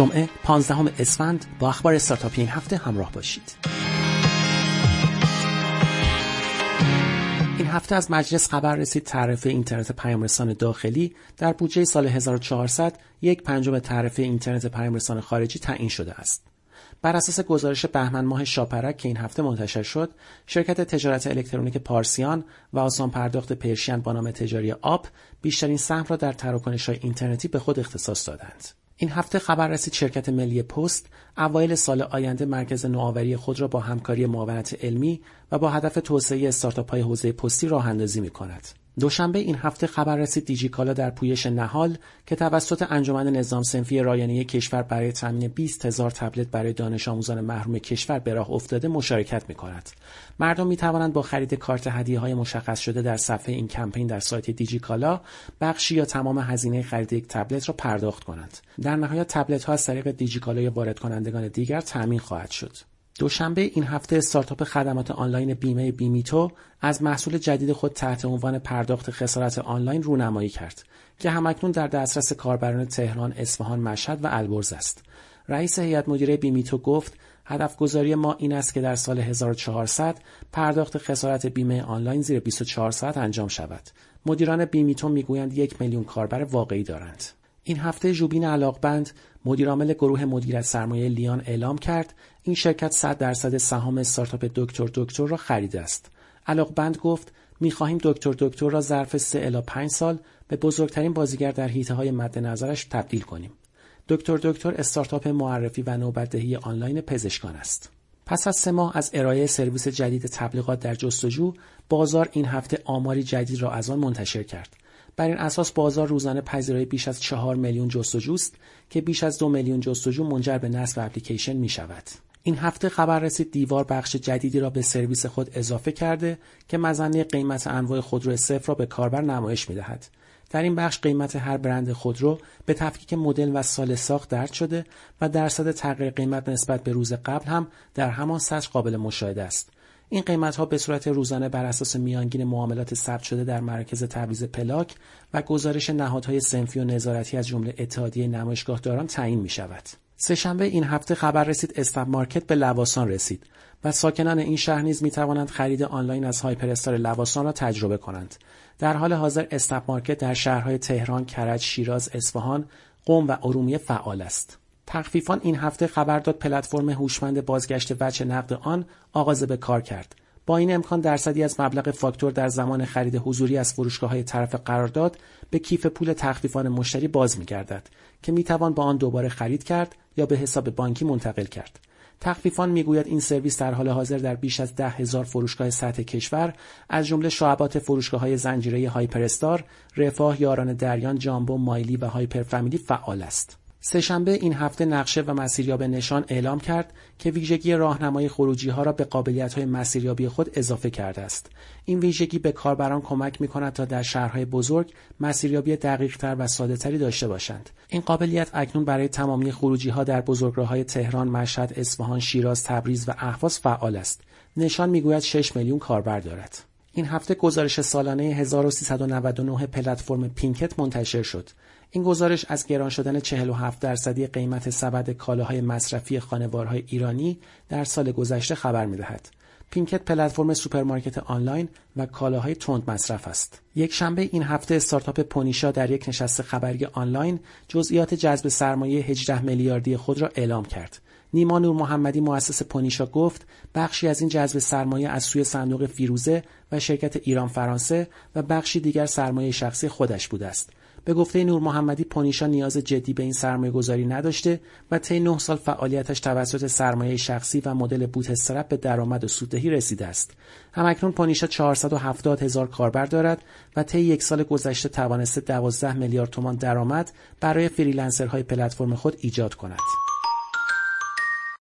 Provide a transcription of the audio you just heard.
جمعه 15 اسفند با اخبار استارتاپی این هفته همراه باشید. این هفته از مجلس خبر رسید تعرفه اینترنت پیامرسان داخلی در بودجه سال 1400 یک پنجم تعرفه اینترنت پیامرسان خارجی تعیین شده است. بر اساس گزارش بهمن ماه شاپرک که این هفته منتشر شد، شرکت تجارت الکترونیک پارسیان و آسان پرداخت پرشین با نام تجاری آب بیشترین سهم را در تراکنش های اینترنتی به خود اختصاص دادند. این هفته خبر رسید شرکت ملی پست اوایل سال آینده مرکز نوآوری خود را با همکاری معاونت علمی و با هدف توسعه استارتاپ های حوزه پستی راه اندازی می کند. دوشنبه این هفته خبر رسید دیجیکالا در پویش نهال که توسط انجمن نظام سنفی رایانه کشور برای تامین 20 هزار تبلت برای دانش آموزان محروم کشور به راه افتاده مشارکت می کند. مردم می توانند با خرید کارت هدیه های مشخص شده در صفحه این کمپین در سایت دیجیکالا بخشی یا تمام هزینه خرید یک تبلت را پرداخت کنند. در نهایت تبلت ها از طریق دیجیکالا یا وارد کنندگان دیگر تامین خواهد شد. دوشنبه این هفته استارتاپ خدمات آنلاین بیمه بیمیتو از محصول جدید خود تحت عنوان پرداخت خسارت آنلاین رونمایی کرد که همکنون در دسترس کاربران تهران، اصفهان، مشهد و البرز است. رئیس هیئت مدیره بیمیتو گفت هدف گذاری ما این است که در سال 1400 پرداخت خسارت بیمه آنلاین زیر 24 ساعت انجام شود. مدیران بیمیتو می‌گویند یک میلیون کاربر واقعی دارند. این هفته ژوبین علاقبند مدیرعامل گروه مدیریت سرمایه لیان اعلام کرد این شرکت 100 درصد سهام استارتاپ دکتر دکتر را خریده است. علاقبند گفت می‌خواهیم دکتر دکتر را ظرف 3 الی 5 سال به بزرگترین بازیگر در حیطه های مد نظرش تبدیل کنیم. دکتر دکتر استارتاپ معرفی و نوبتدهی آنلاین پزشکان است. پس از سه ماه از ارائه سرویس جدید تبلیغات در جستجو، بازار این هفته آماری جدید را از آن منتشر کرد. بر این اساس بازار روزانه پذیرای بیش از چهار میلیون جستجوست که بیش از دو میلیون جستجو منجر به نصب اپلیکیشن می شود. این هفته خبر رسید دیوار بخش جدیدی را به سرویس خود اضافه کرده که مزنه قیمت انواع خودرو صفر را به کاربر نمایش می دهد. در این بخش قیمت هر برند خودرو به تفکیک مدل و سال ساخت درد شده و درصد تغییر قیمت نسبت به روز قبل هم در همان سطح قابل مشاهده است. این قیمت ها به صورت روزانه بر اساس میانگین معاملات ثبت شده در مرکز تعویض پلاک و گزارش نهادهای صنفی و نظارتی از جمله اتحادیه نمایشگاه‌داران تعیین می شود. سه‌شنبه این هفته خبر رسید اسنپ مارکت به لواسان رسید و ساکنان این شهر نیز می توانند خرید آنلاین از هایپر استار لواسان را تجربه کنند. در حال حاضر اسنپ مارکت در شهرهای تهران، کرج، شیراز، اصفهان، قم و ارومیه فعال است. تخفیفان این هفته خبر داد پلتفرم هوشمند بازگشت وجه نقد آن آغاز به کار کرد. با این امکان درصدی از مبلغ فاکتور در زمان خرید حضوری از فروشگاه های طرف قرارداد به کیف پول تخفیفان مشتری باز می گردد که می توان با آن دوباره خرید کرد یا به حساب بانکی منتقل کرد. تخفیفان می‌گوید این سرویس در حال حاضر در بیش از ده هزار فروشگاه سطح کشور از جمله شعبات فروشگاه های زنجیره هایپرستار، رفاه، یاران دریان، جامبو، مایلی و هایپر فامیلی فعال است. سهشنبه این هفته نقشه و مسیریاب نشان اعلام کرد که ویژگی راهنمای خروجی ها را به قابلیت های مسیریابی خود اضافه کرده است. این ویژگی به کاربران کمک می کند تا در شهرهای بزرگ مسیریابی دقیق تر و ساده تری داشته باشند. این قابلیت اکنون برای تمامی خروجی ها در بزرگراههای تهران، مشهد، اصفهان، شیراز، تبریز و اهواز فعال است. نشان می‌گوید 6 میلیون کاربر دارد. این هفته گزارش سالانه 1399 پلتفرم پینکت منتشر شد. این گزارش از گران شدن 47 درصدی قیمت سبد کالاهای مصرفی خانوارهای ایرانی در سال گذشته خبر می‌دهد. پینکت پلتفرم سوپرمارکت آنلاین و کالاهای تند مصرف است. یک شنبه این هفته استارتاپ پونیشا در یک نشست خبری آنلاین جزئیات جذب سرمایه 18 میلیاردی خود را اعلام کرد. نیما نور محمدی مؤسس پونیشا گفت بخشی از این جذب سرمایه از سوی صندوق فیروزه و شرکت ایران فرانسه و بخشی دیگر سرمایه شخصی خودش بوده است. به گفته نور محمدی پونیشا نیاز جدی به این سرمایه گذاری نداشته و طی نه سال فعالیتش توسط سرمایه شخصی و مدل bootstrap به درآمد و سوددهی رسیده است. هم‌اکنون پونیشا 470 هزار کاربر دارد و طی یک سال گذشته توانسته 12 میلیارد تومان درآمد برای freelancer های پلتفرم خود ایجاد کند.